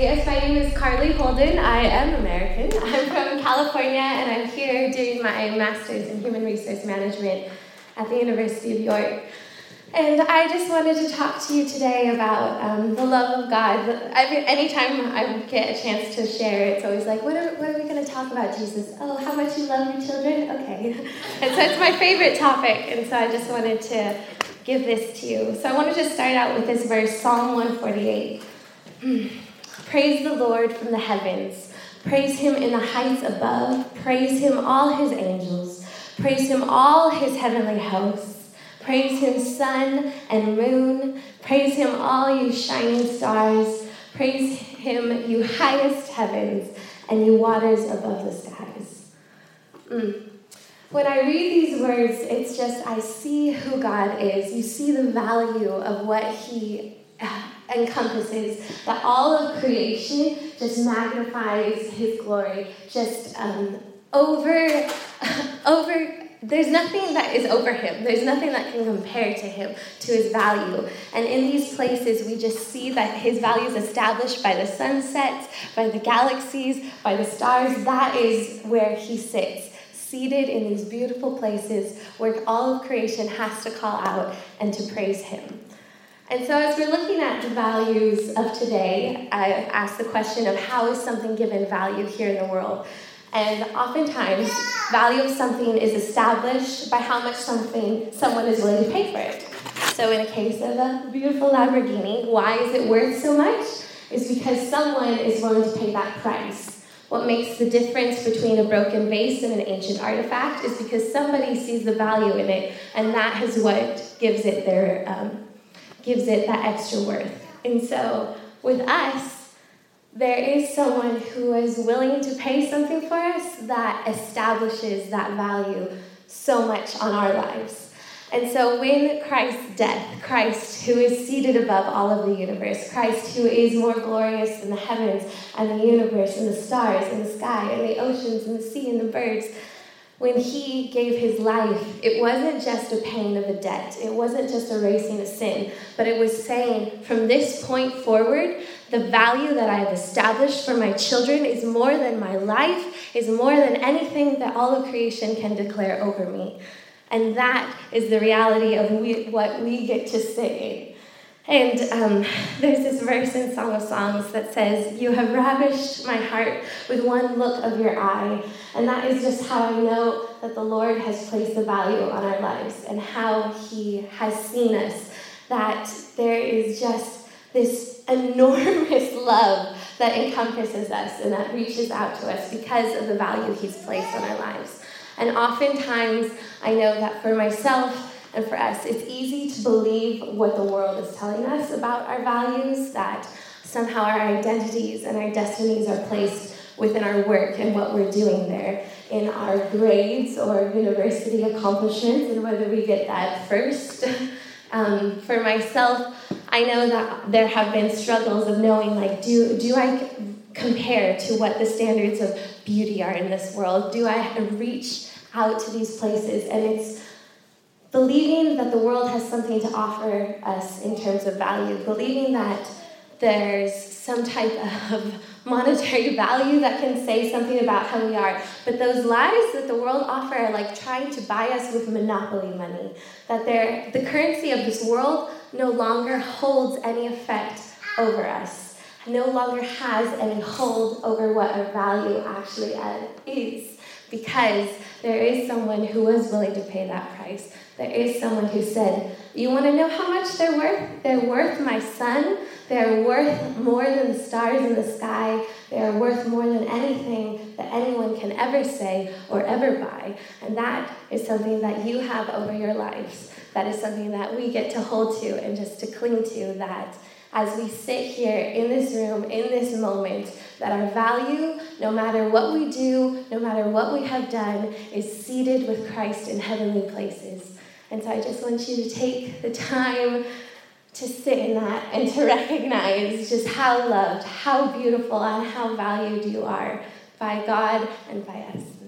Yes, my name is Carli Holden. I am American. I'm from California and I'm here doing my master's in human resource management at the University of York. And I just wanted to talk to you today about um, the love of God. Every, anytime I get a chance to share, it's always like, what are, what are we going to talk about, Jesus? Oh, how much you love your children? Okay. and so it's my favorite topic. And so I just wanted to give this to you. So I want to just start out with this verse, Psalm 148. Praise the Lord from the heavens. Praise him in the heights above. Praise him, all his angels. Praise him, all his heavenly hosts. Praise him, sun and moon. Praise him, all you shining stars. Praise him, you highest heavens and you waters above the skies. Mm. When I read these words, it's just I see who God is. You see the value of what he encompasses, that all of creation just magnifies his glory, just um, over, over there's nothing that is over him. There's nothing that can compare to him, to his value. And in these places, we just see that his value is established by the sunsets, by the galaxies, by the stars. That is where he sits, seated in these beautiful places where all of creation has to call out and to praise him. And so, as we're looking at the values of today, I ask the question of how is something given value here in the world? And oftentimes, value of something is established by how much something someone is willing to pay for it. So, in the case of a beautiful Lamborghini, why is it worth so much? Is because someone is willing to pay that price. What makes the difference between a broken vase and an ancient artifact is because somebody sees the value in it, and that is what gives it their um, gives it that extra worth. And so, with us, there is someone who is willing to pay something for us that establishes that value so much on our lives. And so, when Christ's death, Christ who is seated above all of the universe, Christ who is more glorious than the heavens and the universe and the stars and the sky and the oceans and the sea and the birds, when he gave his life, it wasn't just a paying of a debt, it wasn't just erasing a sin, but it was saying from this point forward, the value that I have established for my children is more than my life, is more than anything that all of creation can declare over me. And that is the reality of we, what we get to say and um, there's this verse in Song of Songs that says, You have ravished my heart with one look of your eye. And that is just how I know that the Lord has placed the value on our lives and how He has seen us. That there is just this enormous love that encompasses us and that reaches out to us because of the value He's placed on our lives. And oftentimes, I know that for myself, and for us, it's easy to believe what the world is telling us about our values, that somehow our identities and our destinies are placed within our work and what we're doing there, in our grades or university accomplishments, and whether we get that first. um, for myself, I know that there have been struggles of knowing, like, do, do I compare to what the standards of beauty are in this world? Do I reach out to these places? And it's believing that the world has something to offer us in terms of value, believing that there's some type of monetary value that can say something about how we are. But those lies that the world offer are like trying to buy us with monopoly money. That they're, the currency of this world no longer holds any effect over us, no longer has any hold over what our value actually is. Because there is someone who was willing to pay that price there is someone who said, You want to know how much they're worth? They're worth my son. They're worth more than the stars in the sky. They are worth more than anything that anyone can ever say or ever buy. And that is something that you have over your lives. That is something that we get to hold to and just to cling to. That as we sit here in this room, in this moment, that our value, no matter what we do, no matter what we have done, is seated with Christ in heavenly places. And so I just want you to take the time to sit in that and to recognize just how loved, how beautiful, and how valued you are by God and by us.